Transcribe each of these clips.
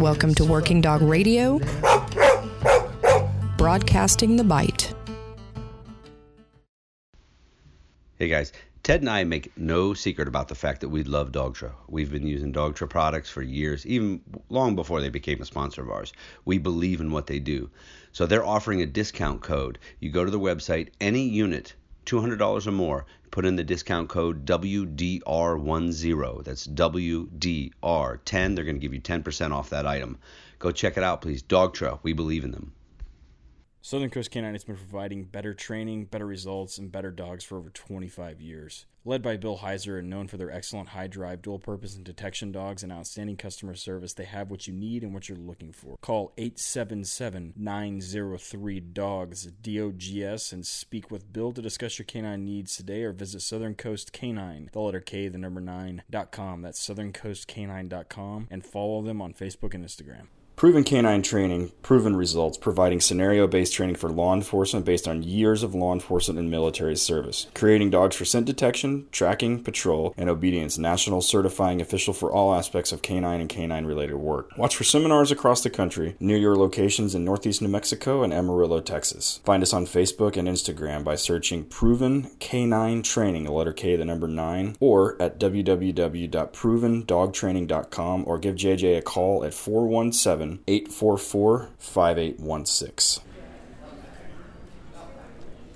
Welcome to Working Dog Radio, broadcasting the bite. Hey guys, Ted and I make no secret about the fact that we love Dogtra. We've been using Dogtra products for years, even long before they became a sponsor of ours. We believe in what they do. So they're offering a discount code. You go to the website, any unit, $200 or more, put in the discount code WDR10. That's WDR10. They're going to give you 10% off that item. Go check it out, please. Dogtra, we believe in them. Southern Coast Canine has been providing better training, better results, and better dogs for over 25 years. Led by Bill Heiser and known for their excellent high drive, dual purpose, and detection dogs and outstanding customer service, they have what you need and what you're looking for. Call 877 903 DOGS, D O G S, and speak with Bill to discuss your canine needs today or visit Southern Coast Canine, the letter K, the number 9.com. That's southerncoastcanine.com, and follow them on Facebook and Instagram. Proven canine training, proven results, providing scenario based training for law enforcement based on years of law enforcement and military service. Creating dogs for scent detection, tracking, patrol, and obedience. National certifying official for all aspects of canine and canine related work. Watch for seminars across the country near your locations in Northeast New Mexico and Amarillo, Texas. Find us on Facebook and Instagram by searching Proven Canine Training, the letter K, the number 9, or at www.provendogtraining.com or give JJ a call at 417 844 5816.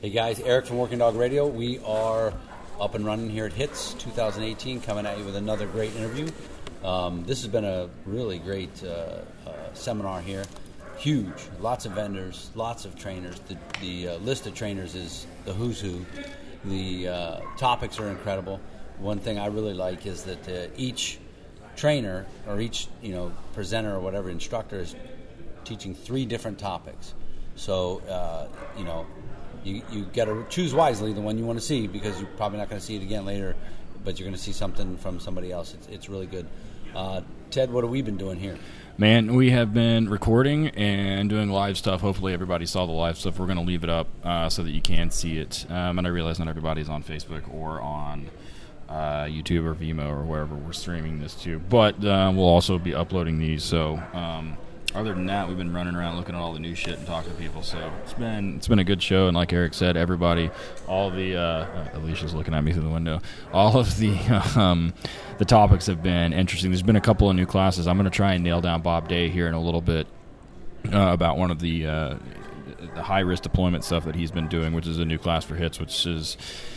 Hey guys, Eric from Working Dog Radio. We are up and running here at HITS 2018, coming at you with another great interview. Um, this has been a really great uh, uh, seminar here. Huge, lots of vendors, lots of trainers. The, the uh, list of trainers is the who's who. The uh, topics are incredible. One thing I really like is that uh, each trainer or each you know presenter or whatever instructor is teaching three different topics. So uh, you know you you got to choose wisely the one you want to see because you're probably not going to see it again later, but you're going to see something from somebody else. It's, it's really good. Uh, Ted, what have we been doing here? Man, we have been recording and doing live stuff. Hopefully, everybody saw the live stuff. We're going to leave it up uh, so that you can see it. Um, and I realize not everybody's on Facebook or on uh, YouTube or Vimeo or wherever we're streaming this to. But uh, we'll also be uploading these. So um, other than that, we've been running around looking at all the new shit and talking to people. So it's been it's been a good show. And like Eric said, everybody, all the uh, uh Alicia's looking at me through the window. All of the um, the topics have been interesting. There's been a couple of new classes. I'm going to try and nail down Bob Day here in a little bit. Uh, about one of the uh, the high risk deployment stuff that he's been doing, which is a new class for hits, which is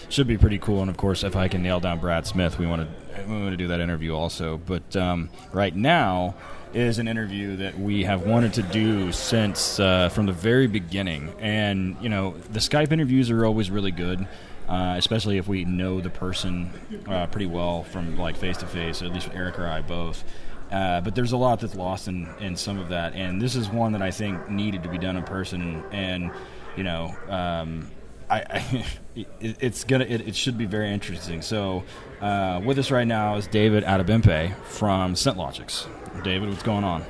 should be pretty cool. And of course, if I can nail down Brad Smith, we want to we want to do that interview also. But um, right now is an interview that we have wanted to do since uh, from the very beginning. And you know, the Skype interviews are always really good. Uh, especially if we know the person uh, pretty well from like face to face, at least Eric or I both. Uh, but there's a lot that's lost in, in some of that, and this is one that I think needed to be done in person. And you know, um, I, I it, it's gonna it, it, should be very interesting. So, uh, with us right now is David Adebimpe from ScentLogix. David, what's going on?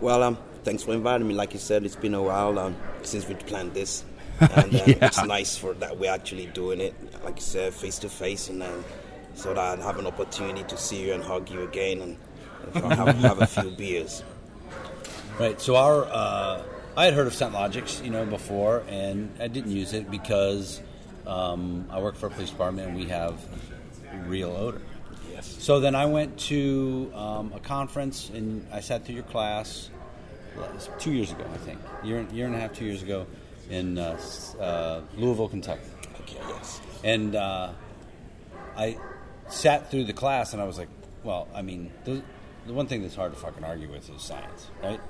Well, um, thanks for inviting me. Like you said, it's been a while um, since we planned this, and uh, yeah. it's nice for that we're actually doing it. Like you said, face to face, and then so that I have an opportunity to see you and hug you again, and have, have a few beers. Right. So our uh, I had heard of ScentLogix, you know, before, and I didn't use it because um, I work for a police department and we have real odor. Yes. So then I went to um, a conference and I sat through your class two years ago, I think, year year and a half, two years ago, in uh, uh, Louisville, Kentucky. Okay. Yes. And uh, I sat through the class and I was like, well, I mean, the, the one thing that's hard to fucking argue with is science, right?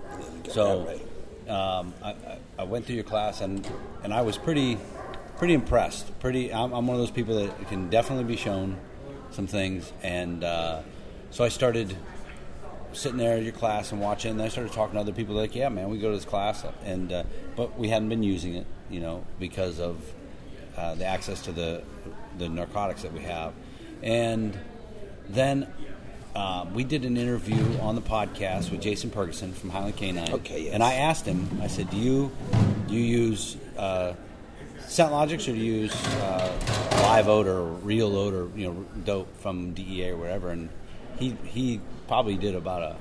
so. Right um, I, I, went through your class and and I was pretty pretty impressed. Pretty, I'm, I'm one of those people that can definitely be shown some things, and uh, so I started sitting there at your class and watching. And I started talking to other people like, yeah, man, we go to this class, and uh, but we hadn't been using it, you know, because of uh, the access to the the narcotics that we have, and then um, we did an interview on the podcast with Jason Purgason from Highland Canine. Okay, yes. And I asked him, I said, "Do you do you use uh, ScentLogix or do you use uh, live odor, or real odor, you know, dope from DEA or whatever?" And he he probably did about a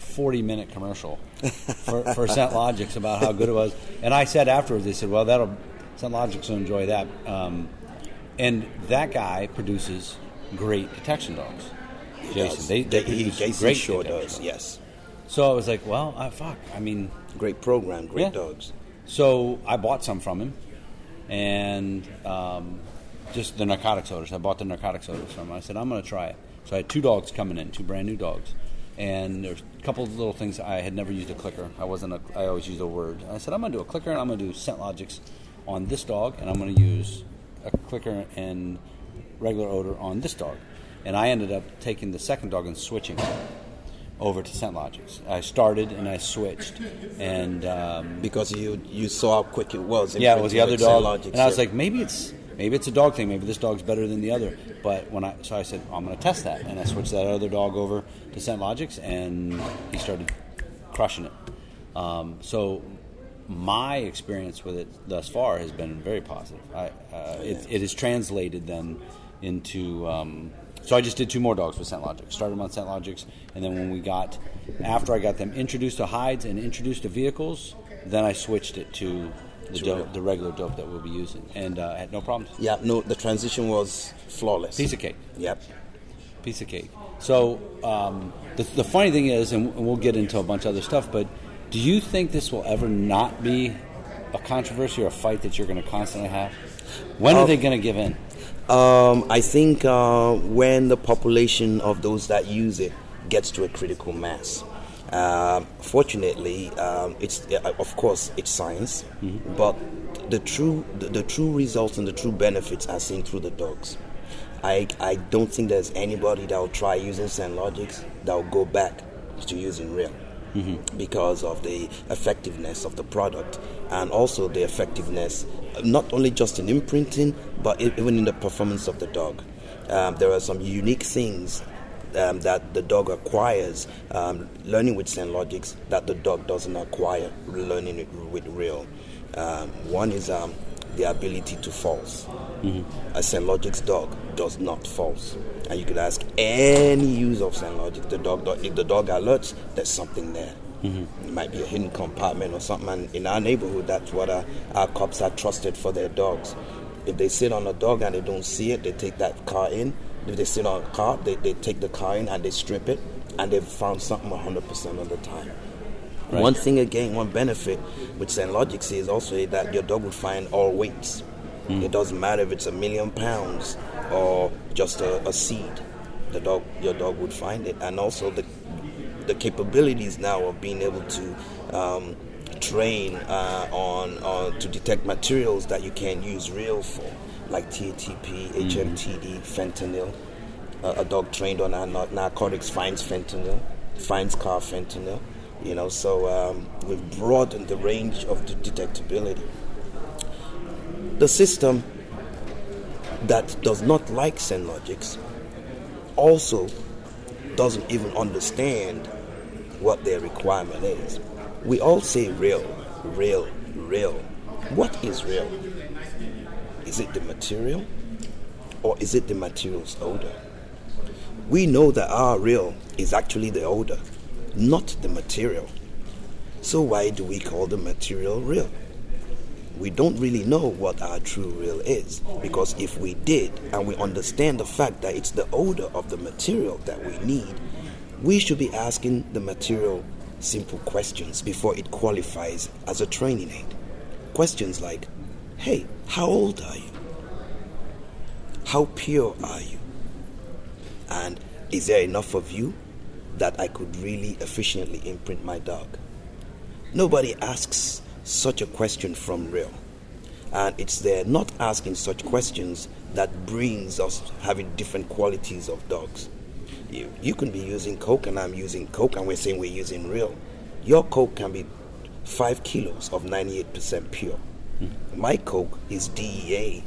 40 minute commercial for, for ScentLogix about how good it was. And I said afterwards, they said, well, that'll, ScentLogix will enjoy that. Um, and that guy produces great detection dogs. Jason, Does. they, they he, produce Jason great sure does. dogs. Yes, So I was like, well, uh, fuck. I mean, great program, great Yeah. dogs. so I bought some from him, and um, just the narcotics odors. I bought the narcotics odors from him. I said, I'm going to try it. So I had two dogs coming in, two brand new dogs, and there's a couple of little things. I had never used a clicker. I wasn't. A, I always used a word. I said, I'm going to do a clicker, and I'm going to do ScentLogix on this dog, and I'm going to use a clicker and regular odor on this dog. And I ended up taking the second dog and switching over to ScentLogix. I started and I switched, and um, Because you you saw how quick it was. yeah, it was the other dog, ScentLogix, and I was like, maybe it's maybe it's a dog thing. Maybe this dog's better than the other. But when I so I said I'm going to test that, and I switched that other dog over to ScentLogix, and he started crushing it. Um, so my experience with it thus far has been very positive. I, uh, it, it has translated then into. Um, so I just did two more dogs with ScentLogix. Started them on ScentLogix, and then when we got after I got them introduced to hides and introduced to vehicles, then I switched it to the dope, the regular dope that we'll be using, and uh, I had no problems. yeah, no, the transition was flawless. Piece of cake. Yep. piece of cake. So um, the, the funny thing is, and we'll get into a bunch of other stuff, but do you think this will ever not be a controversy or a fight that you're going to constantly have? When are Um, they going to give in? Um, I think uh, when the population of those that use it gets to a critical mass. Um fortunately, um, it's uh, of course it's science, but the true the, the true results and the true benefits are seen through the dogs. I, I don't think there's anybody that will try using Logix that will go back to using real because of the effectiveness of the product and also the effectiveness not only just in imprinting but even in the performance of the dog. Um, there are some unique things um, that the dog acquires um, learning with Logix that the dog doesn't acquire learning with real. Um, one is um, the ability to false. Mm-hmm. A ScentLogix dog does not false. And you could ask any user of Logix, the dog, if the dog alerts, there's something there. Mm-hmm. It might be a hidden compartment or something. And in our neighborhood, that's what our, our cops are trusted for their dogs. If they sit on a dog and they don't see it, they take that car in. If they sit on a car, they, they take the car in and they strip it, and they've found something 100% of the time. One thing again, one benefit with ScentLogix is also that your dog will find all weights. It doesn't matter if it's a million pounds or just a, a seed. The dog, your dog would find it, and also the the capabilities now of being able to um, train uh, on, on to detect materials that you can use real for, like TATP, HMTD, fentanyl. Uh, a dog trained on narcotics finds fentanyl, finds carfentanil. You know, so um, we've broadened the range of the detectability. The system that does not like Logix also doesn't even understand what their requirement is. We all say real, real, real. What is real? Is it the material or is it the material's odor? We know that our real is actually the odor, not the material. So why do we call the material real? We don't really know what our true real is because if we did and we understand the fact that it's the odor of the material that we need, we should be asking the material simple questions before it qualifies as a training aid. Questions like, hey, how old are you? How pure are you? And is there enough of you that I could really efficiently imprint my dog? Nobody asks such a question from real. And it's there not asking such questions that brings us having different qualities of dogs. You, you can be using Coke and I'm using Coke and we're saying we're using real. Your Coke can be five kilos of 98% pure. Hmm. My Coke is DEA,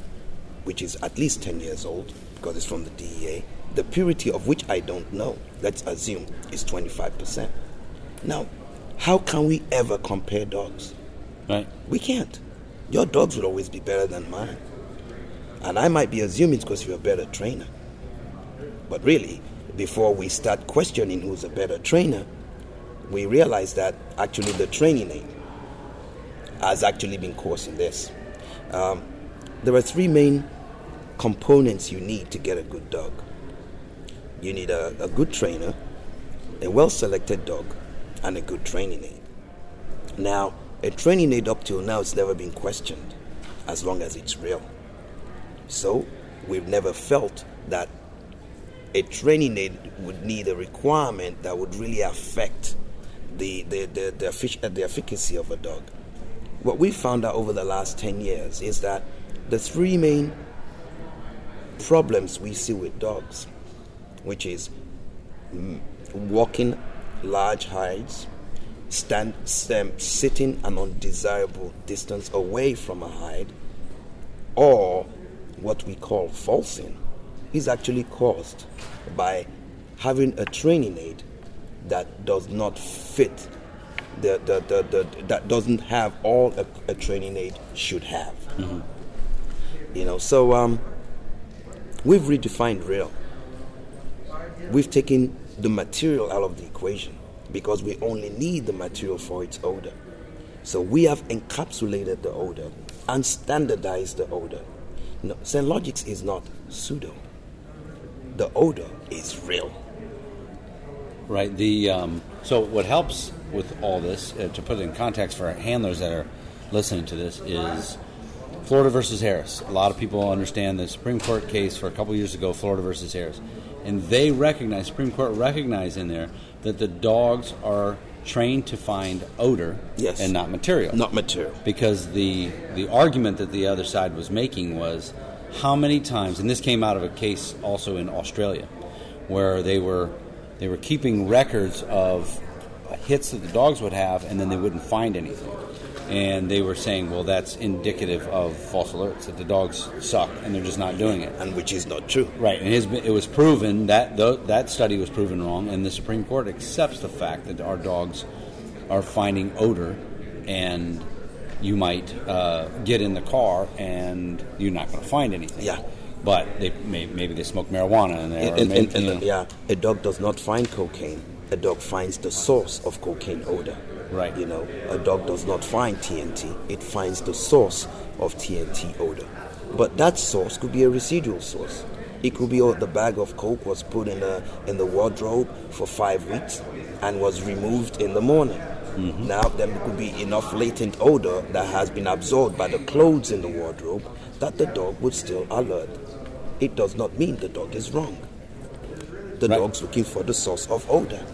which is at least 10 years old because it's from the DEA, the purity of which I don't know, let's assume, is 25%. Now, how can we ever compare dogs? Right. We can't. Your dogs will always be better than mine. And I might be assuming it's because you're a better trainer. But really, before we start questioning who's a better trainer, we realize that actually the training aid has actually been causing this. Um, there are three main components you need to get a good dog. You need a, a good trainer, a well selected dog, and a good training aid. Now, a training aid up till now has never been questioned as long as it's real. So, we've never felt that a training aid would need a requirement that would really affect the, the, the, the, the efficacy of a dog. What we found out over the last 10 years is that the three main problems we see with dogs, which is mm, walking large heights, stand, stand, sitting an undesirable distance away from a hide, or what we call falsing, is actually caused by having a training aid that does not fit the, the, the, the that doesn't have all a, a training aid should have. Mm-hmm. You know, so um, we've redefined real. We've taken the material out of the equation because we only need the material for its odor. So we have encapsulated the odor and standardized the odor. No, Logix is not pseudo. The odor is real. Right. The um, so what helps with all this uh, to put it in context for our handlers that are listening to this is Florida versus Harris. A lot of people understand the Supreme Court case for a couple years ago, Florida versus Harris, and they recognize Supreme Court recognized in there that the dogs are trained to find odor yes. and not material. Not material. Because the the argument that the other side was making was how many times, and this came out of a case also in Australia, where they were they were keeping records of hits that the dogs would have, and then they wouldn't find anything. And they were saying, well, that's indicative of false alerts that the dogs suck and they're just not doing it, and which is not true. Right, and it was proven that the, that study was proven wrong, and the Supreme Court accepts the fact that our dogs are finding odor, and you might uh, get in the car and you're not going to find anything. Yeah but they may, maybe they smoke marijuana in there. And, and, and, yeah, a dog does not find cocaine a dog finds the source of cocaine odor. Right. You know, a dog does not find TNT, it finds the source of TNT odor. But that source could be a residual source. It could be oh, the bag of coke was put in the in the wardrobe for five weeks and was removed in the morning. Mm-hmm. Now there could be enough latent odor that has been absorbed by the clothes in the wardrobe that the dog would still alert. It does not mean the dog is wrong. The right. dog's looking for the source of odor.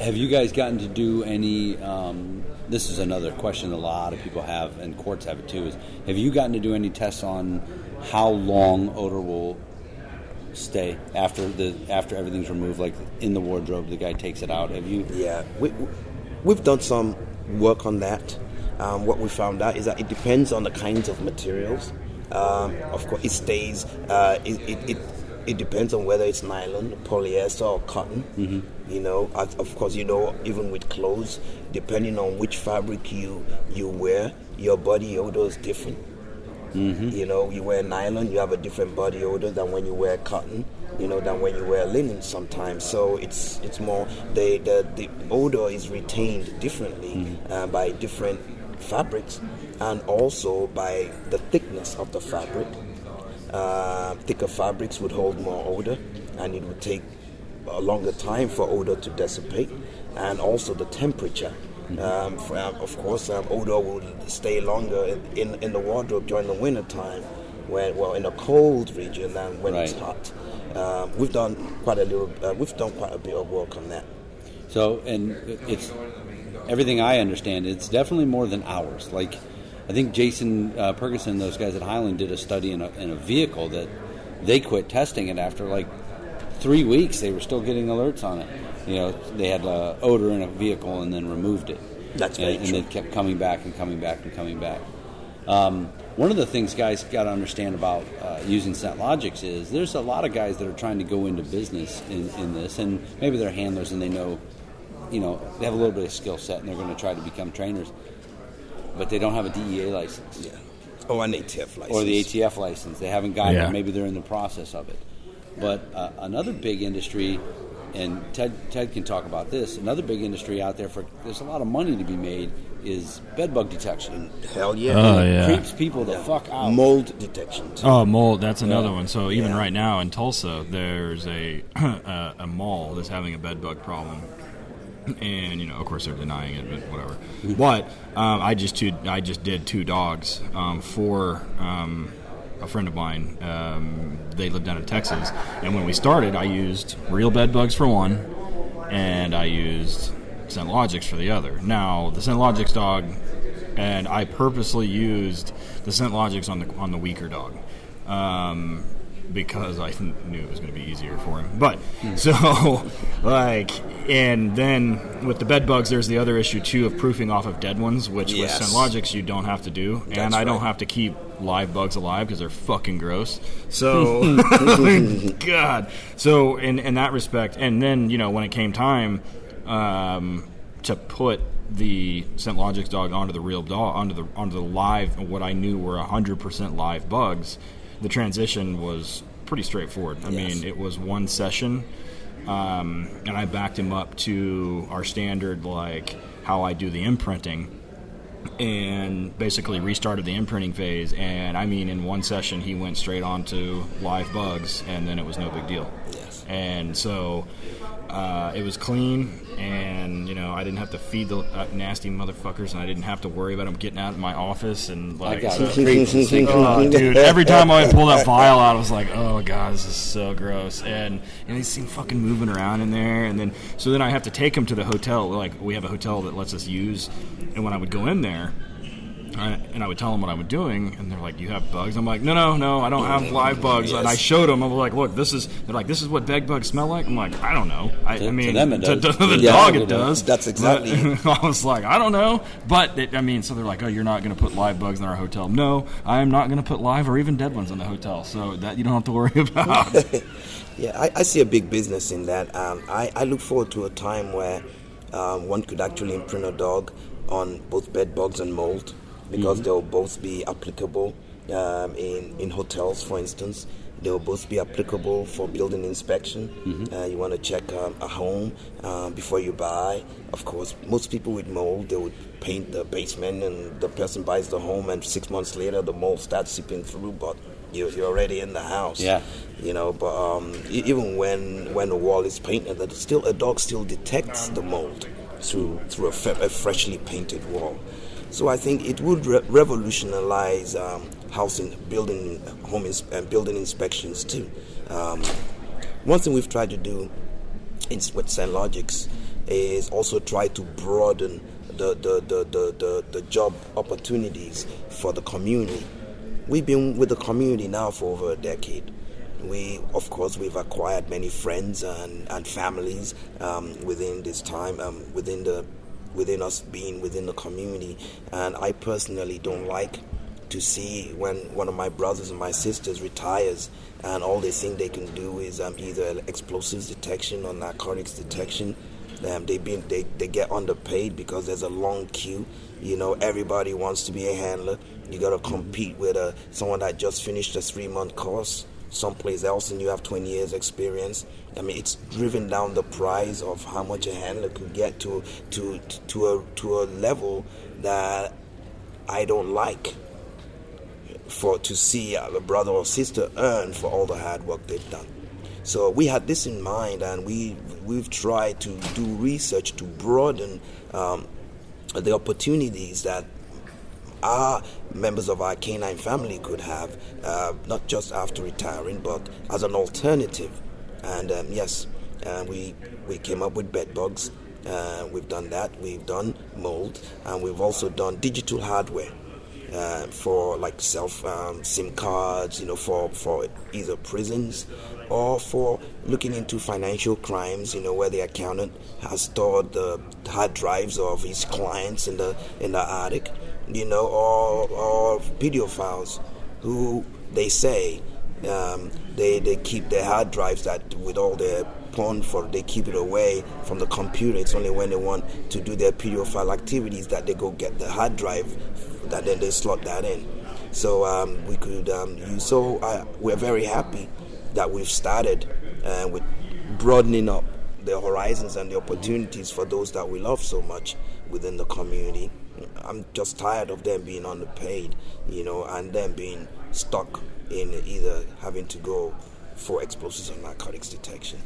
Have you guys gotten to do any? Um, this is another question a lot of people have, and courts have it too. Is have you gotten to do any tests on how long odor will stay after the after everything's removed? Like in the wardrobe, the guy takes it out. Have you? Yeah, we, we've done some work on that. Um, what we found out is that it depends on the kinds of materials. Um, of course, it stays. Uh, it, it, it it depends on whether it's nylon, polyester, or cotton. Mm-hmm. You know, of course, you know, even with clothes, depending on which fabric you you wear, your body odor is different. Mm-hmm. You know, you wear nylon, you have a different body odor than when you wear cotton. You know, than when you wear linen sometimes. So it's it's more the the, the odor is retained differently mm-hmm. uh, by different fabrics, and also by the thickness of the fabric uh, thicker fabrics would hold more odor, and it would take a longer time for odor to dissipate, and also the temperature. Um, for, um, of course, um, odor will stay longer in, in the wardrobe during the winter time, when well in a cold region than when right. it's hot. Um, we've done quite a little. Uh, we've done quite a bit of work on that. So, and it's everything I understand. It's definitely more than hours. Like I think Jason uh, Purgason, those guys at Highland, did a study in a, in a vehicle that they quit testing it after like three weeks. They were still getting alerts on it. You know, they had uh, odor in a vehicle and then removed it. That's and, and then kept coming back and coming back and coming back. Um, one of the things guys got to understand about uh, using ScentLogix is there's a lot of guys that are trying to go into business in, in this, and maybe they're handlers and they know, you know, they have a little bit of skill set and they're going to try to become trainers but they don't have a DEA license. Yeah. Or an ATF license. Or the ATF license. They haven't gotten yeah. it. Maybe they're in the process of it. But uh, another big industry and Ted Ted can talk about this. Another big industry out there for there's a lot of money to be made is bed bug detection. Hell yeah. Oh, yeah. Creeps people the fuck out. Mold detection. Too. Oh, mold. That's another Yeah. one. So even Yeah. right now in Tulsa, there's a a, a mall that's having a bed bug problem, and you know, of course, they're denying it, but whatever. But um, I just two, I just did two dogs um, for um, a friend of mine. Um, they lived down in Texas, and when we started, I used real bed bugs for one, and I used ScentLogix for the other. Now the ScentLogix dog, and I purposely used the ScentLogix on the on the weaker dog. Um, because I knew it was going to be easier for him. But so, like, and then with the bed bugs, there's the other issue too of proofing off of dead ones, which Yes. with ScentLogix you don't have to do, and That's I don't have to keep live bugs alive because they're fucking gross. So, God. So in in that respect, and then you know when it came time um, to put the ScentLogix dog onto the real dog onto the onto the live what I knew were hundred percent live bugs, the transition was pretty straightforward. I Yes. mean, it was one session, um, and I backed him up to our standard like how I do the imprinting and basically restarted the imprinting phase. And I mean, in one session, he went straight on to live bugs, and then it was no big deal. Yes. And so uh, it was clean, and you know, I didn't have to feed the uh, nasty motherfuckers, and I didn't have to worry about them getting out of my office and I like. got so-. Creeps Oh, dude! Every time I would pull that vial out, I was like, "Oh god, this is so gross." And and they seem fucking moving around in there, and then so then I have to take them to the hotel. Like we have a hotel that lets us use, and when I would go in there, I, and I would tell them what I was doing, and they're like, "You have bugs?" I'm like, "No, no, no, I don't have live bugs." And I showed them. I was like, "Look, this is." They're like, "This is what bed bugs smell like." I'm like, "I don't know." I, To- I to mean, them it does. to the Yeah, dog it does. That's exactly I was like, I don't know, but it, I mean, so they're like, "Oh, you're not going to put live bugs in our hotel?" No, I am not going to put live or even dead ones in the hotel. So that you don't have to worry about. Yeah, I, I see a big business in that. Um, I, I look forward to a time where um, one could actually imprint a dog on both bed bugs and mold because they'll both be applicable um, in, in hotels, for instance. They'll both be applicable for building inspection. Uh, you want to check um, a home uh, before you buy. Of course, most people with mold, they would paint the basement and the person buys the home, and six months later, the mold starts seeping through, but you're, you're already in the house Yeah. you know but um, even when when the wall is painted that still a dog still detects the mold through through a, fe- a freshly painted wall so I think it would re- revolutionize um, housing building home ins- and building inspections too um, one thing we've tried to do in, with. Logix is also try to broaden the, the, the, the, the, the job opportunities for the community. We've been with the community now for over a decade. We, of course, we've acquired many friends and, and families um, within this time, um, within the within us being within the community. And I personally don't like to see when one of my brothers and my sisters retires and all they think they can do is um, either explosives detection or narcotics detection. Um, they they, they get underpaid because there's a long queue. You know, everybody wants to be a handler. You got to compete with uh, someone that just finished a three month course someplace else and you have 20 years experience. I mean, it's driven down the price of how much a handler could get to to to a to a level that I don't like for to see a brother or sister earn for all the hard work they've done. So we had this in mind, and we we've tried to do research to broaden um, the opportunities that our members of our canine family could have, uh, not just after retiring, but as an alternative. And um, yes, uh, we we came up with bed bugs. Uh, we've done that. We've done mold, and we've also done digital hardware uh, for like self um, SIM cards, you know, for for either prisons or for looking into financial crimes, you know, where the accountant has stored the hard drives of his clients in the in the attic, you know, or or pedophiles who they say um, they they keep their hard drives that with all their porn for they keep it away from the computer. It's only when they want to do their pedophile activities that they go get the hard drive that then they slot that in. So um, we could um, use. So uh, we're very happy that we've started uh, with broadening up the horizons and the opportunities for those that we love so much within the community. I'm just tired of them being underpaid, you know, and them being stuck in either having to go for explosives or narcotics detection.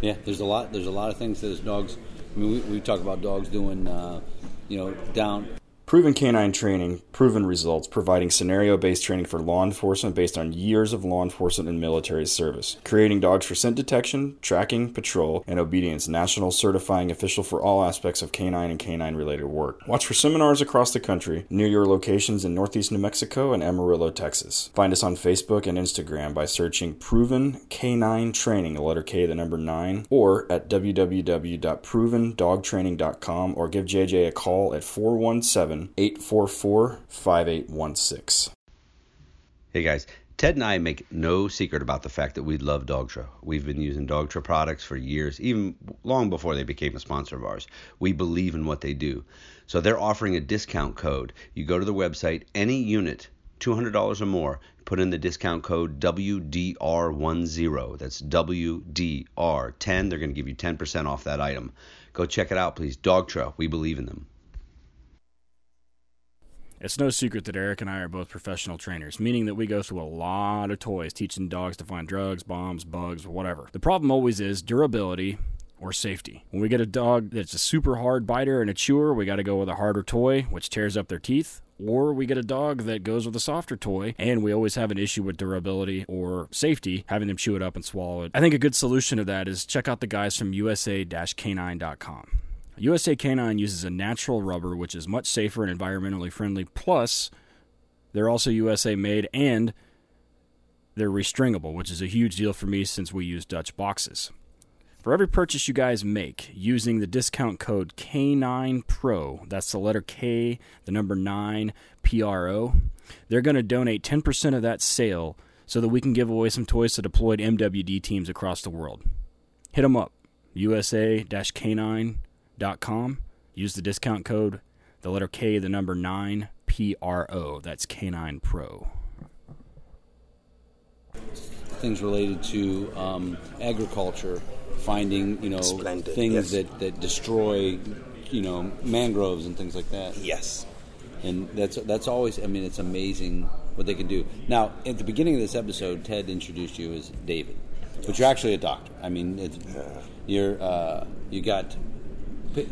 Yeah, there's a lot. There's a lot of things that dogs. I mean, we, we talk about dogs doing, uh, you know, down Proven canine training, proven results, providing scenario based training for law enforcement based on years of law enforcement and military service. Creating dogs for scent detection, tracking, patrol, and obedience. National certifying official for all aspects of canine and canine related work. Watch for seminars across the country, near your locations in Northeast New Mexico and Amarillo, Texas. Find us on Facebook and Instagram by searching Proven Canine Training, the letter K, the number 9, or at www.provendogtraining.com or give JJ a call at 417 844 5816. Hey guys, Ted and I make no secret about the fact that we love Dogtra. We've been using Dogtra products for years, even long before they became a sponsor of ours. We believe in what they do. So they're offering a discount code. You go to the website, any unit, $200 or more, put in the discount code WDR10. That's WDR10. They're going to give you 10% off that item. Go check it out, please. Dogtra, we believe in them. It's no secret that Eric and I are both professional trainers, meaning that we go through a lot of toys teaching dogs to find drugs, bombs, bugs, whatever. The problem always is durability or safety. When we get a dog that's a super hard biter and a chewer, we got to go with a harder toy, which tears up their teeth. Or we get a dog that goes with a softer toy, and we always have an issue with durability or safety, having them chew it up and swallow it. I think a good solution to that is check out the guys from USA canine.com. USA Canine uses a natural rubber, which is much safer and environmentally friendly. Plus, they're also USA made and they're restringable, which is a huge deal for me since we use Dutch boxes. For every purchase you guys make using the discount code K9PRO, that's the letter K, the number 9, PRO, they're going to donate 10% of that sale so that we can give away some toys to deployed MWD teams across the world. Hit them up, USA K9 com. Use the discount code, the letter K, the number 9, PRO. That's K9 Pro. Things related to um, agriculture, finding, you know, Splendid, things yes. that, that destroy, you know, mangroves and things like that. Yes. And that's that's always. I mean, it's amazing what they can do. Now, at the beginning of this episode, Ted introduced you as David, but you're actually a doctor. I mean, it's, you're uh, you got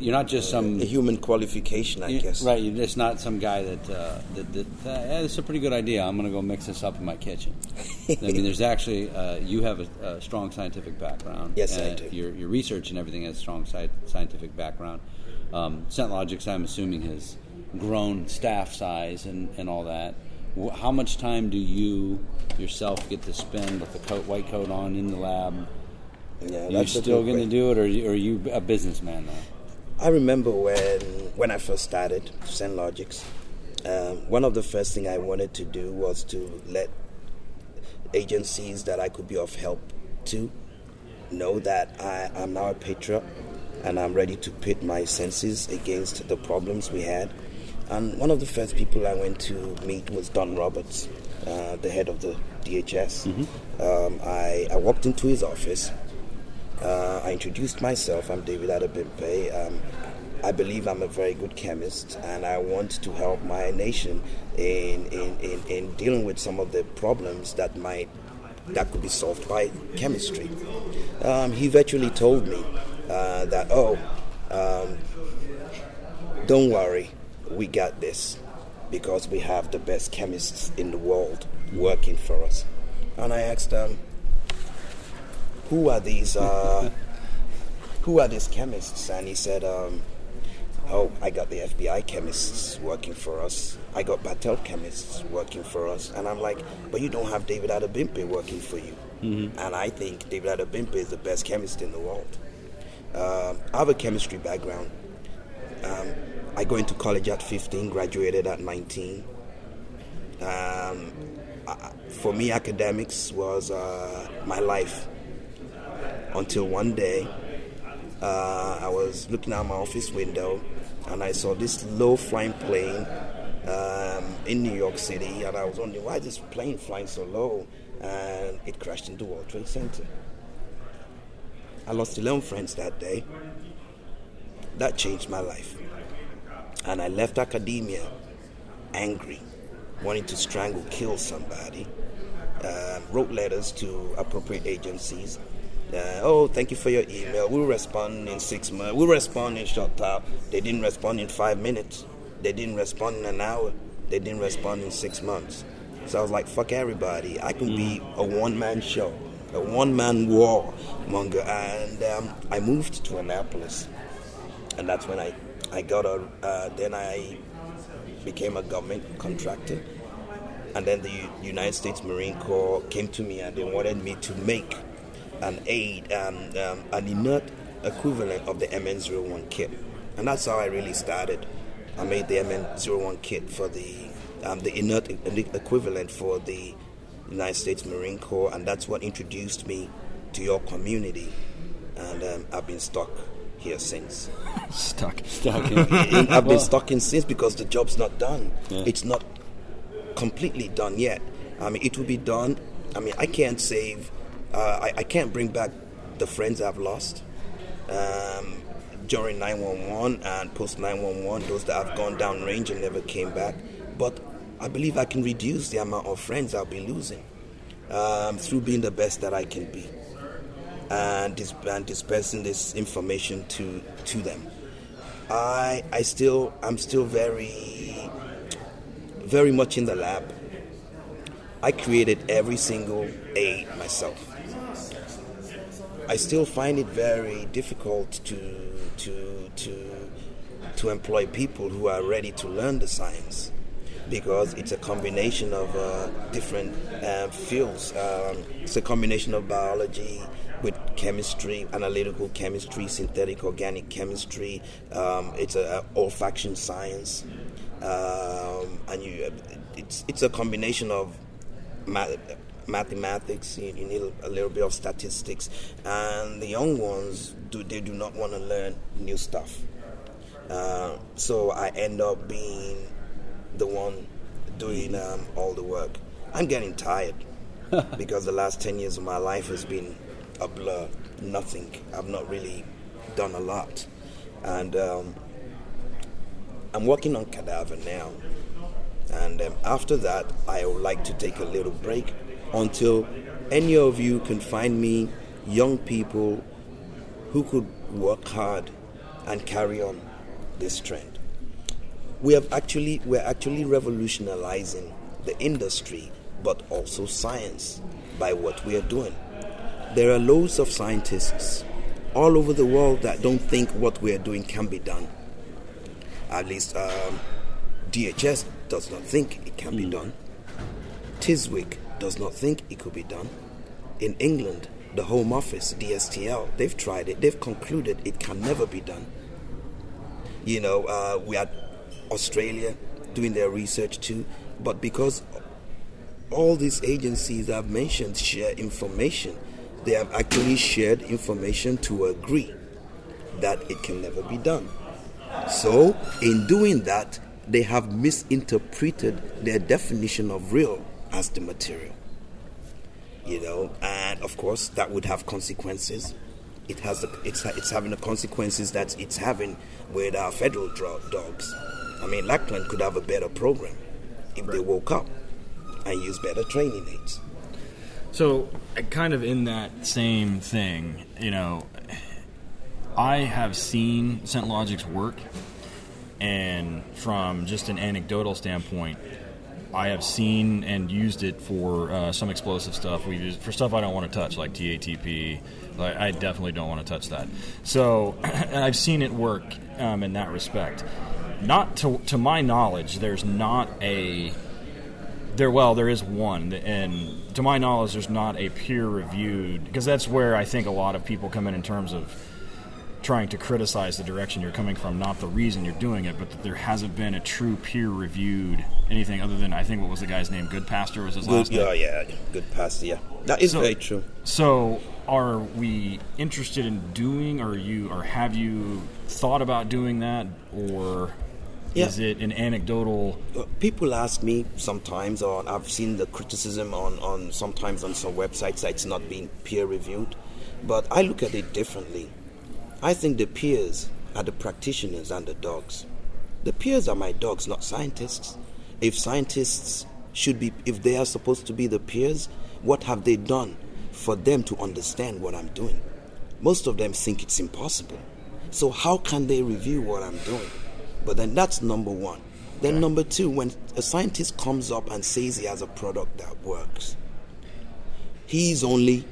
you're not just some A human qualification, I guess. right. You're just not some guy that uh, that, that uh, it's a pretty good idea. I'm going to go mix this up in my kitchen. I mean, there's actually uh, you have a, a strong scientific background. Yes, I do. Your your research and everything has a strong sci- scientific background. Um, ScentLogix, I'm assuming, has grown staff size and, and all that. How much time do you yourself get to spend with the coat, white coat on in the lab? Yeah, Are you still going to do it, or are you, or are you a businessman now? I remember when when I first started ScentLogix, um, one of the first thing I wanted to do was to let agencies that I could be of help to know that I am now a patriot and I'm ready to pit my senses against the problems we had. And one of the first people I went to meet was Don Roberts, uh, the head of the DHS. Um, I, I walked into his office. Uh, I introduced myself. I'm David Adebimpe. Um, I believe I'm a very good chemist, and I want to help my nation in, in, in, in dealing with some of the problems that might that could be solved by chemistry. Um, he virtually told me uh, that, oh, um, don't worry, we got this because we have the best chemists in the world working for us. And I asked um, who are these uh, who are these chemists? And he said um, oh i got the fbi chemists working for us. I got battelle chemists working for us. And i'm like but you don't have david adebimpe working for you. And i think david adebimpe is the best chemist in the world. Um, i have a chemistry background. Um, i go into college at 15 graduated at 19 um, I- for me academics was uh, my life until one day uh, I was looking out my office window and I saw this low flying plane um, in New York City, and I was wondering why is this plane flying so low, and it crashed into World Trade Center. I lost 11 friends that day. That changed my life. And I left academia angry, wanting to strangle, kill somebody. Uh, wrote letters to appropriate agencies. Uh, oh, thank you for your email. We'll respond in six months. We'll respond in short time. They didn't respond in five minutes. They didn't respond in an hour. They didn't respond in six months. So I was like, fuck everybody. I can be a one man show, a one man war monger. And um, I moved to Annapolis. And that's when I, I got a, uh, then I became a government contractor. And then the United States Marine Corps came to me and they wanted me to make an aid, um, um, an inert equivalent of the MN01 kit. And that's how I really started. I made the MN01 kit for the um, the inert equivalent for the United States Marine Corps, and that's what introduced me to your community. And um, I've been stuck here since. Stuck. And I've been stuck in since because the job's not done. It's not completely done yet. I mean, it will be done. I mean, I can't save. Uh, I, I can't bring back the friends I've lost um, during 911 and post 911. Those that have gone down range and never came back. But I believe I can reduce the amount of friends I'll be losing um, through being the best that I can be and, dis- and dispersing this information to to them. I I still I'm still very very much in the lab. I created every single aid myself. I still find it very difficult to to to to employ people who are ready to learn the science because it's a combination of uh, different uh, fields. Um, it's a combination of biology with chemistry, analytical chemistry, synthetic organic chemistry. Um, it's a, a olfaction science, um, and you, it's it's a combination of mathematics. You, you need a little bit of statistics, and the young ones do they do not want to learn new stuff. Uh, so I end up being the one doing um, all the work. I'm getting tired because the last 10 years of my life has been a blur, nothing. I've not really done a lot. And um, I'm working on Cadaver now. And um, after that, I would like to take a little break until any of you can find me young people who could work hard and carry on this trend. We have actually we're actually revolutionizing the industry but also science by what we are doing. There are loads of scientists all over the world that don't think what we are doing can be done. At least um, dhs does not think it can be done. TSWG does not think it could be done. In england the home office dstl they've tried it. They've concluded it can never be done. You know uh, we had Australia doing their research too, but because all these agencies I've mentioned share information, they have actually shared information to agree that it can never be done. So, in doing that, they have misinterpreted their definition of real as the material. You know, and of course, that would have consequences. It has the, it's it's having the consequences that it's having with our federal dogs. I mean, Lackland could have a better program if they woke up and used better training aids. So, uh, kind of in that same thing, you know, I have seen ScentLogix's work, and from just an anecdotal standpoint, I have seen and used it for uh, some explosive stuff. We use for stuff I don't want to touch, like TATP. Like I definitely don't want to touch that. So, I've seen it work um, in that respect. Not to to my knowledge, there's not a there, well, there is one, and to my knowledge, there's not a peer-reviewed because that's where I think a lot of people come in in terms of trying to criticize the direction you're coming from, not the reason you're doing it, but that there hasn't been a true peer-reviewed anything other than I think what was the guy's name? Good Pastor was his Good, last name. yeah, yeah, good Pastor. yeah. That is So- very true. So, are we interested in doing, or you, or have you thought about doing that, or Yeah. is it an anecdotal? Uh, People ask me sometimes, or I've seen the criticism on, on sometimes on some websites that it's not being peer reviewed. But I look at it differently. I think the peers are the practitioners and the dogs. The peers are my dogs, not scientists. If scientists should be, if they are supposed to be the peers, what have they done for them to understand what I'm doing? Most of them think it's impossible. So, how can they review what I'm doing? But then that's number one. Then, number two, when a scientist comes up and says he has a product that works, he's only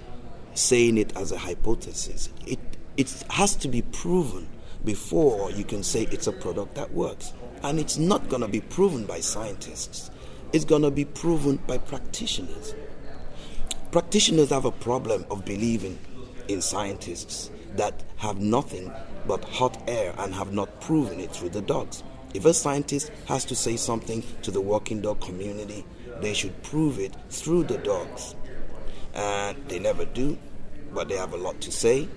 saying it as a hypothesis. It, it has to be proven before you can say it's a product that works. And it's not going to be proven by scientists, it's going to be proven by practitioners. Practitioners have a problem of believing in scientists that have nothing but hot air and have not proven it through the dogs. If a scientist has to say something to the walking dog community, they should prove it through the dogs. And they never do, but they have a lot to say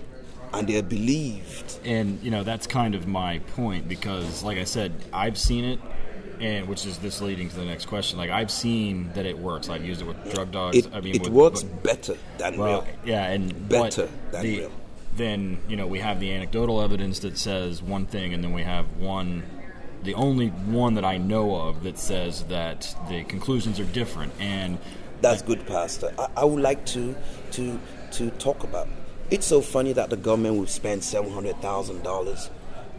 and they're believed. And you know that's kind of my point because, like I said, I've seen it, and which is this leading to the next question. Like I've seen that it works. I've used it with drug dogs. It, I mean, it with, works but, better than well, real. yeah, and Better than the, real. Then you know we have the anecdotal evidence that says one thing, and then we have one. The only one that I know of that says that the conclusions are different, and That's good, Pastor. I, I would like to to to talk about. It's so funny that the government would spend seven hundred thousand dollars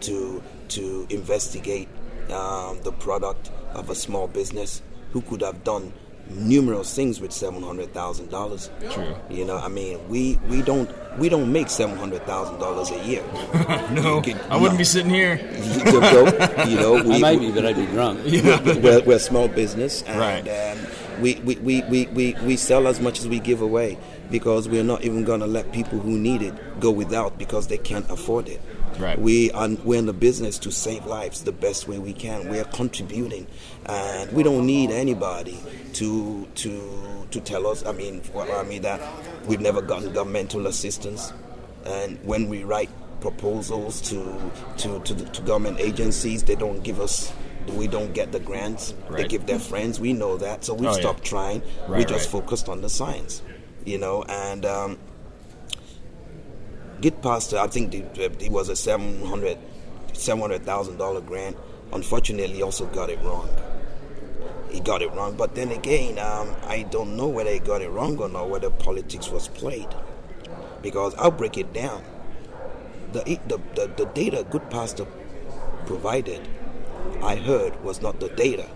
to to investigate um, the product of a small business who could have done numerous things with seven hundred thousand dollars. True. You know, I mean, we we don't we don't make seven hundred thousand dollars a year. no, You I wouldn't no. be sitting here. you know, you know, we, I might be, but I'd be drunk. we're, we're a small business and Right. um, we, we, we, we, we, we sell as much as we give away because we're not even going to let people who need it go without because they can't afford it. Right. We are we're in the business to save lives the best way we can. We are contributing, and we don't need anybody to to to tell us. I mean, well, I mean that we've never gotten governmental assistance, and when we write proposals to to to, the, to government agencies, they don't give us. We don't get the grants. They give their friends. We know that, so we Oh, yeah. stopped trying. we just right. focused on the science, you know, and. Um, Git Pastor, I think it was a seven hundred seven hundred thousand dollar grant. Unfortunately, he also got it wrong. He got it wrong, but then again, um, I don't know whether he got it wrong or not. Whether politics was played, because I'll break it down. The the the, the data Good Pastor provided, I heard, was not the data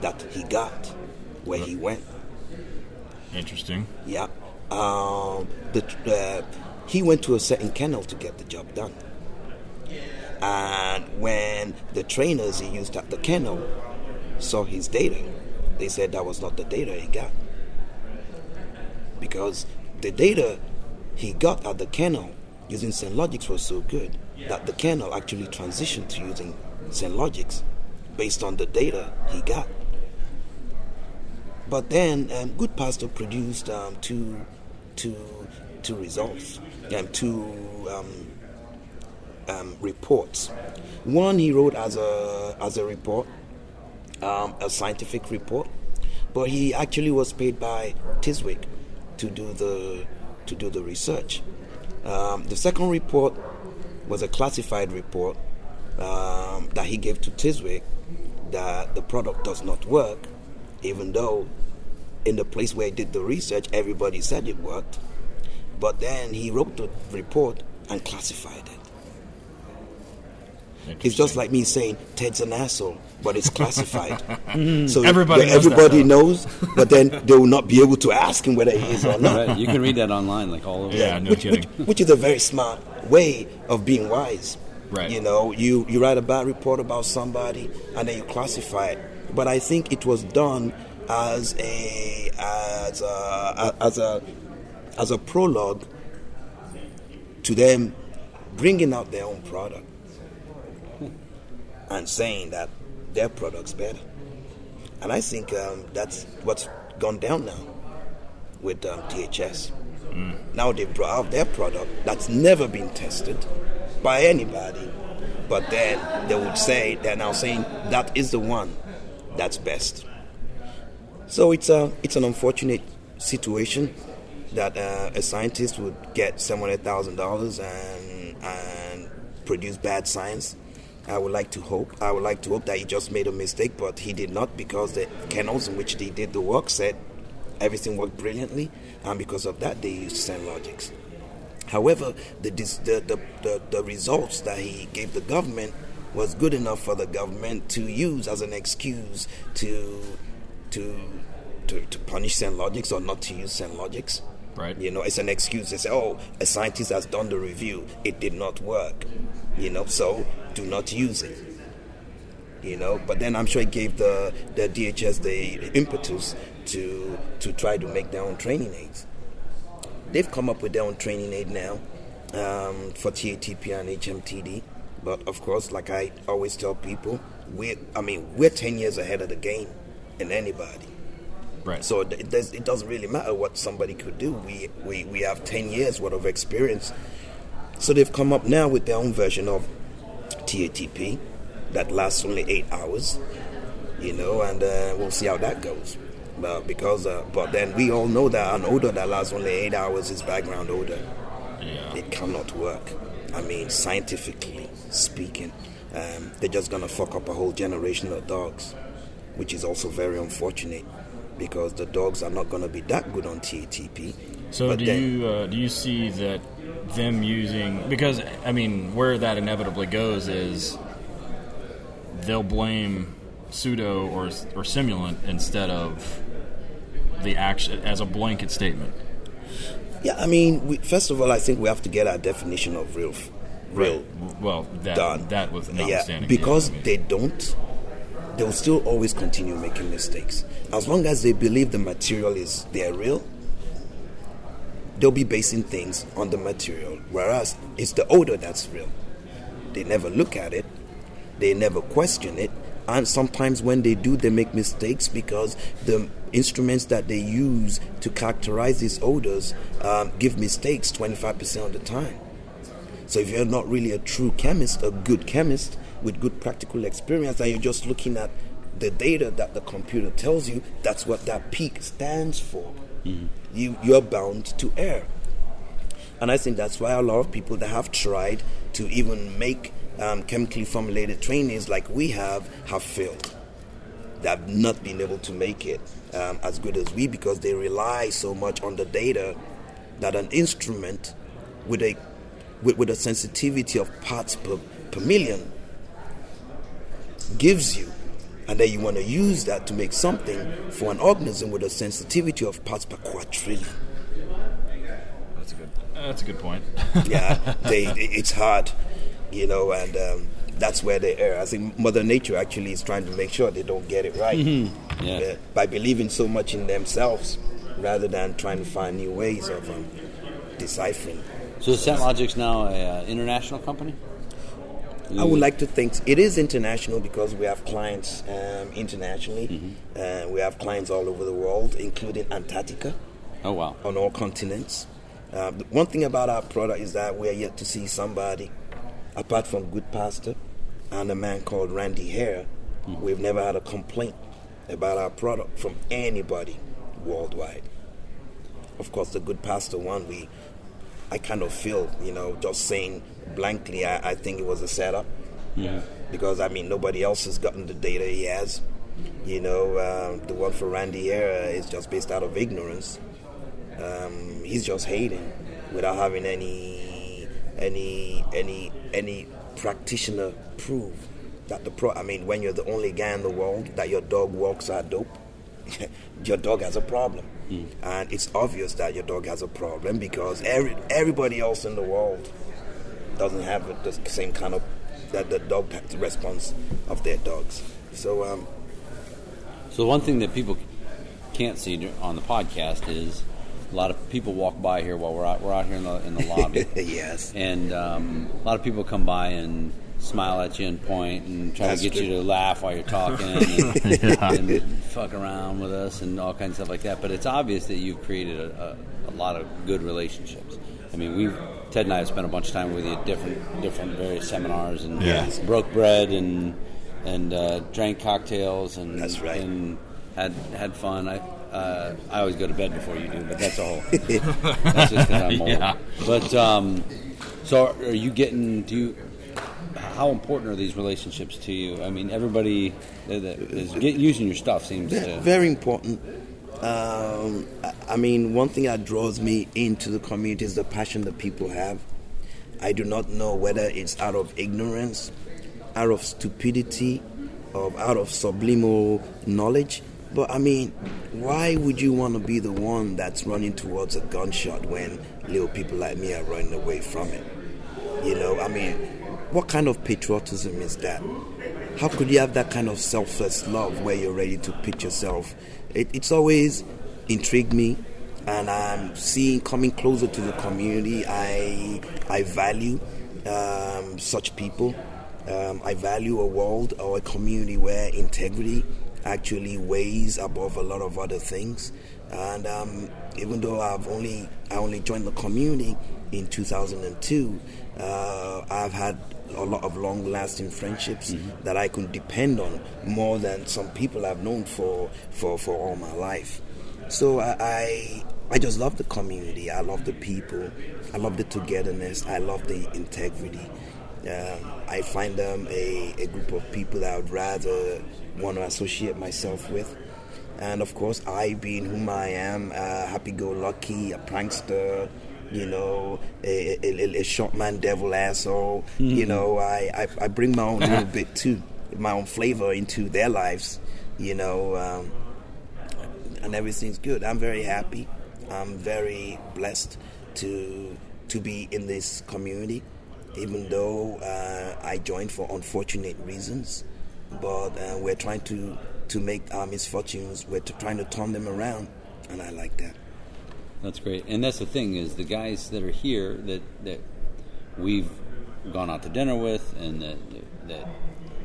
that he got where he went. Interesting. Yeah. Um, the, uh, he went to a certain kennel to get the job done. And when the trainers he used at the kennel saw his data, they said that was not the data he got. Because the data he got at the kennel using Logix was so good that the kennel actually transitioned to using And Logix based on the data he got. But then um, Good Pastor produced um, two, two, two results, um, two um, um, reports. One he wrote as a as a report, um, a scientific report, but he actually was paid by TSWG to do the to do the research. Um, the second report was a classified report um, that he gave to TSWG that the product does not work, even though in the place where he did the research, everybody said it worked. But then he wrote the report and classified it. It's just like me saying Ted's an asshole, but it's classified. so Everybody knows everybody though. knows, but then they will not be able to ask him whether he is or not. Right, you can read that online, like all over. Yeah, no which, kidding. Which, which is a very smart way of being wise. Right. You know, you, you write a bad report about somebody and then you classify it. But I think it was done as a as a as a as a prologue to them bringing out their own product and saying that their product's better. And I think um, that's what's gone down now with um, DHS. Now they brought out their product that's never been tested by anybody, but then they would say they're now saying that is the one that's best. So it's a it's an unfortunate situation, that uh, a scientist would get seven hundred thousand dollars and and produce bad science. I would like to hope. I would like to hope that he just made a mistake, but he did not because the kennels in which they did the work said everything worked brilliantly, and because of that, they used ScentLogix. However, the, the, the, the, the results that he gave the government was good enough for the government to use as an excuse to to to, to punish ScentLogix or not to use ScentLogix. Right. You know, it's an excuse. They say, "Oh, a scientist has done the review. It did not work." You know, so do not use it. You know, but then I'm sure it gave the the DHS the impetus to to try to make their own training aids. They've come up with their own training aid now um, for TATP and HMTD. But of course, like I always tell people, we I mean we're ten years ahead of the game in anybody. Right. So it, does, it doesn't really matter what somebody could do. We, we we have ten years worth of experience. So they've come up now with their own version of TATP that lasts only eight hours. You know, and uh, we'll see how that goes. But because, uh, but then we all know that an odor that lasts only eight hours is background odor. Yeah. It cannot work. I mean, scientifically speaking, um, they're just gonna fuck up a whole generation of dogs, which is also very unfortunate because the dogs are not gonna be that good on TATP. So But do then- you uh, do you see that them using because I mean where that inevitably goes is they'll blame pseudo or or simulant instead of the action as a blanket statement. Yeah, I mean, we, first of all, I think we have to get our definition of real, real Well, that done. that was yeah, notwithstanding. because yeah, I mean, they don't, they'll still always continue making mistakes. As long as they believe the material is they're real, they'll be basing things on the material. Whereas it's the odor that's real. They never look at it, they never question it, and sometimes when they do, they make mistakes because the instruments that they use to characterize these odors um, give mistakes 25% of the time. So if you're not really a true chemist, a good chemist with good practical experience, and you're just looking at the data that the computer tells you, that's what that peak stands for. You you're bound to err. And I think that's why a lot of people that have tried to even make um, chemically formulated trainings like we have have failed. They have not been able to make it um, as good as we because they rely so much on the data that an instrument with a with, with a sensitivity of parts per, per million gives you and then you want to use that to make something for an organism with a sensitivity of parts per quadrillion that's a good that's a good point. yeah, they, it's hard, you know, and um, that's where they err. I think Mother Nature actually is trying to make sure they don't get it right Yeah. uh, by believing so much in themselves rather than trying to find new ways of um, deciphering. So is ScentLogix's now an uh, international company? I would like to think it is international because we have clients um, internationally. Uh, we have clients all over the world, including Antarctica. Oh wow. on all continents. Uh, the one thing about our product is that we're yet to see somebody, apart from Good Pastor and a man called Randy Hare, we've never had a complaint about our product from anybody worldwide. Of course, the Good Pastor one, we, I kind of feel, you know, just saying blankly, I, I think it was a setup. Because, I mean, nobody else has gotten the data he has. You know, uh, the one for Randy Hare is just based out of ignorance um, he's just hating without having any any any any practitioner prove that the pro I mean when you're the only guy in the world that your dog walks are dope? Your dog has a problem. And it's obvious that your dog has a problem because every everybody else in the world doesn't have the same kind of that the dog response of their dogs. So um, So one thing that people can't see on the podcast is a lot of people walk by here while we're out. We're out here in the in the lobby, yes and um, a lot of people come by and smile at you and point and try That's to get you to laugh while you're talking and, and fuck around with us and all kinds of stuff like that. But it's obvious that you've created a, a, a lot of good relationships. I mean, we've Ted and I have spent a bunch of time with you at different different various seminars and Yes. broke bread and and uh, drank cocktails and That's right. and had had fun. I uh, I always go to bed before you do, but that's all. that's just because I'm old. Yeah. But um, so, are you getting? Do you? How important are these relationships to you? I mean, everybody that that is get, using your stuff seems to. Very important. Um, I- I mean, one thing that draws me into the community is the passion that people have. I do not know whether it's out of ignorance, out of stupidity, or out of subliminal knowledge. But I mean, why would you want to be the one that's running towards a gunshot when little people like me are running away from it? You know, I mean, what kind of patriotism is that? How could you have that kind of selfless love where you're ready to pitch yourself? It, it's always intrigued me, and I'm seeing coming closer to the community. I I value um, such people. Um, I value a world or a community where integrity actually weighs above a lot of other things. And um, even though I've only I only joined the community in 2002, uh, I've had a lot of long-lasting friendships that I can depend on more than some people I've known for for, for all my life. So I, I I just love the community. I love the people. I love the togetherness. I love the integrity. Um, I find them a, a group of people that I would rather want to associate myself with. And of course, I, being whom I am, uh, happy-go-lucky, a prankster, you know, a, a, a short man devil asshole, you know, I, I, I bring my own little bit too, my own flavor into their lives, you know, um, and everything's good. I'm very happy. I'm very blessed to to be in this community, even though uh, I joined for unfortunate reasons. But uh, we're trying to to make our misfortunes. We're t- trying to turn them around, and I like that. That's great, and that's the thing is the guys that are here that that we've gone out to dinner with, and that that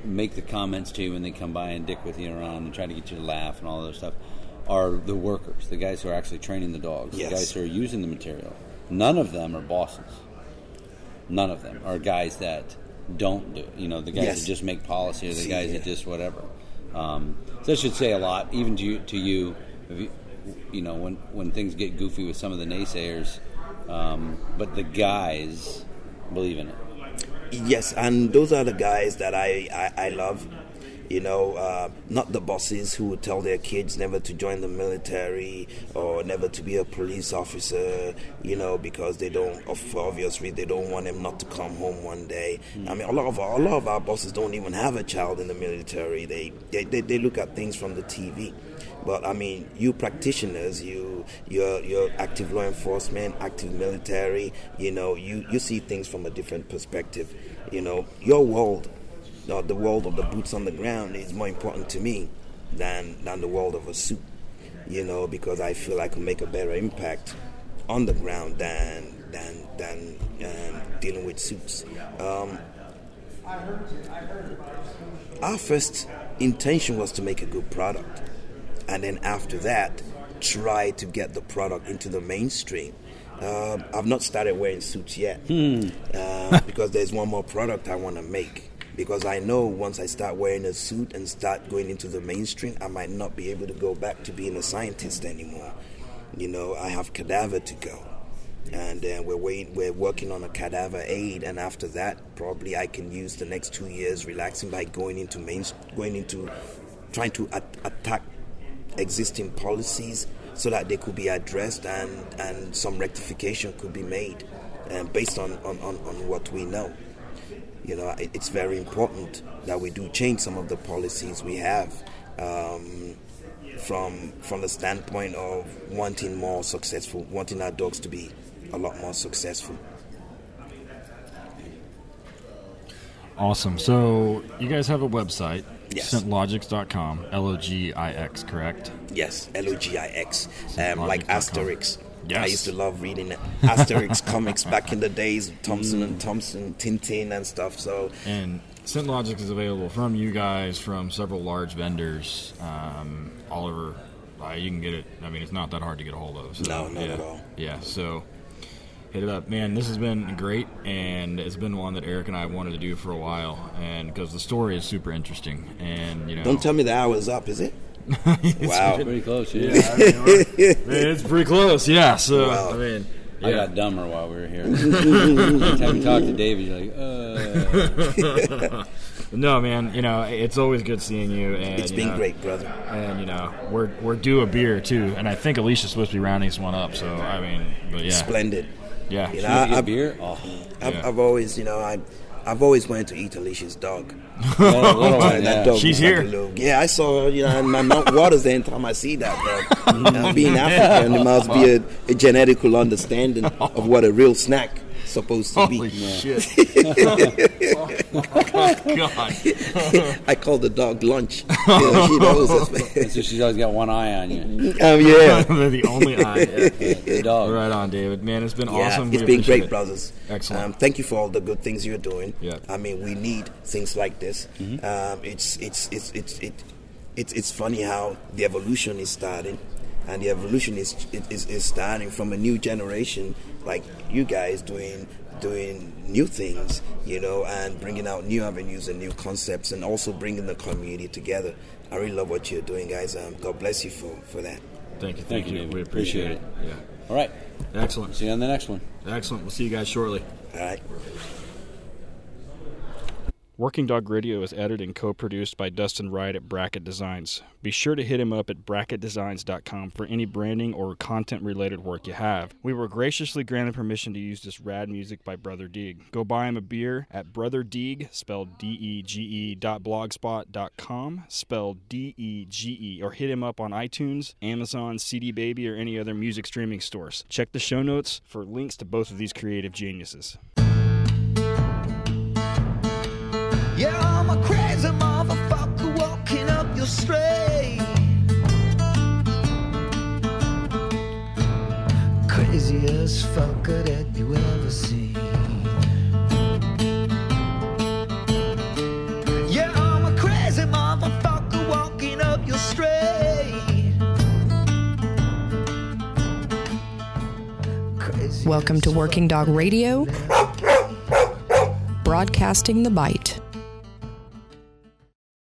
make the comments to you when they come by and dick with you around and try to get you to laugh and all that stuff are the workers, the guys who are actually training the dogs, Yes. the guys who are using the material. None of them are bosses. None of them are guys that don't do. You know, the guys Yes. that just make policy or the guys yeah. that just whatever. Um, so that should say a lot, even to you. To you, if you, you know, when when things get goofy with some of the naysayers, um, but the guys believe in it. Yes, and those are the guys that I, I, I love. You know, uh, not the bosses who would tell their kids never to join the military or never to be a police officer, you know, because they don't, for obvious reasons, they don't want them not to come home one day. I mean, a lot of our, a lot of our bosses don't even have a child in the military. They, they, they, they look at things from the TV. But I mean, you practitioners, you you're, you're active law enforcement, active military. You know, you you see things from a different perspective. You know, your world, uh, the world of the boots on the ground, is more important to me than than the world of a suit. You know, because I feel I can make a better impact on the ground than than than um, dealing with suits. Um, our first intention was to make a good product and then after that try to get the product into the mainstream um, i've not started wearing suits yet uh, because there's one more product i want to make because i know once i start wearing a suit and start going into the mainstream i might not be able to go back to being a scientist anymore you know i have cadaver to go and uh, we're wait, we're working on a cadaver aid, and after that, probably I can use the next two years relaxing by going into main, going into trying to at- attack existing policies so that they could be addressed and and some rectification could be made, um, based on, on, on, on what we know. You know, it, it's very important that we do change some of the policies we have. Um, from from the standpoint of wanting more successful, wanting our dogs to be a lot more successful. Awesome. So you guys have a website, Yes. scentlogix.com, L O G I X, correct? Yes, L O G I X, um, like. Asterix. Yes. I used to love reading Asterix comics back in the days, Thomson and Thompson, Tintin and stuff. So And ScentLogix is available from you guys, from several large vendors um, all over. Uh, you can get it. I mean, it's not that hard to get a hold of. So, No, not yeah. at all. Yeah, so hit it up, man. This has been great, and it's been one that Eric and I wanted to do for a while, and because the story is super interesting, and you know, don't tell me the hour's up, is it? wow. Pretty close, yeah. Yeah, I mean, we're- it's pretty close. Yeah. So Wow. I mean, I got dumber while we were here. Every time you talk to David, you're like, uh. No, man. You know, it's always good seeing you. And, It's you been know, great, brother. And you know, we're we're due a beer too, and I think Alicia's supposed to be rounding this one up. So I mean, but yeah, Splendid. yeah. You know, I, I've, beer? Oh, I've, Yeah. I've always, you know, I, I've always wanted to eat Alicia's dog. Little, little one, yeah. She's was like here. yeah, I saw her. You know, in my mouth waters every time I see that dog. Now, being African, there must be a, a genetical understanding of what a real snack supposed to Holy be. shit! God. I call the dog lunch. You know, she knows this. So she's always got one eye on you. Um, yeah. They're the only eye. The dog. Right on, David. Man, it's been Yeah, awesome. it's We been great, it. brothers. Excellent. Um, thank you for all the good things you're doing. Yeah. I mean, we need things like this. Mm-hmm. Um, it's it's it's it's it, it's it's funny how the evolution is starting, and the evolution is is, is starting from a new generation, like you guys doing doing new things, you know, and bringing out new avenues and new concepts, and also bringing the community together. I really love what you're doing, guys. Um, God bless you for, for that. Thank you. Thank Thank, you, you. David. We appreciate, Appreciate it. All right. Yeah. Excellent. See you on the next one. Excellent. We'll see you guys shortly. All right. Working Dog Radio is edited and co produced by Dustin Wright at Bracket Designs. Be sure to hit him up at bracketdesigns.com for any branding or content related work you have. We were graciously granted permission to use this rad music by Brother Dege. Go buy him a beer at Brother Dege, spelled D E G E dot blogspot.com, spelled D E G E, or hit him up on iTunes, Amazon, CD Baby, or any other music streaming stores. Check the show notes for links to both of these creative geniuses. Yeah, I'm a crazy motherfucker walking up your street. Craziest fucker that you ever seen. Yeah, I'm a crazy motherfucker walking up your street. Crazy Welcome to Working Dog Radio, broadcasting the bite.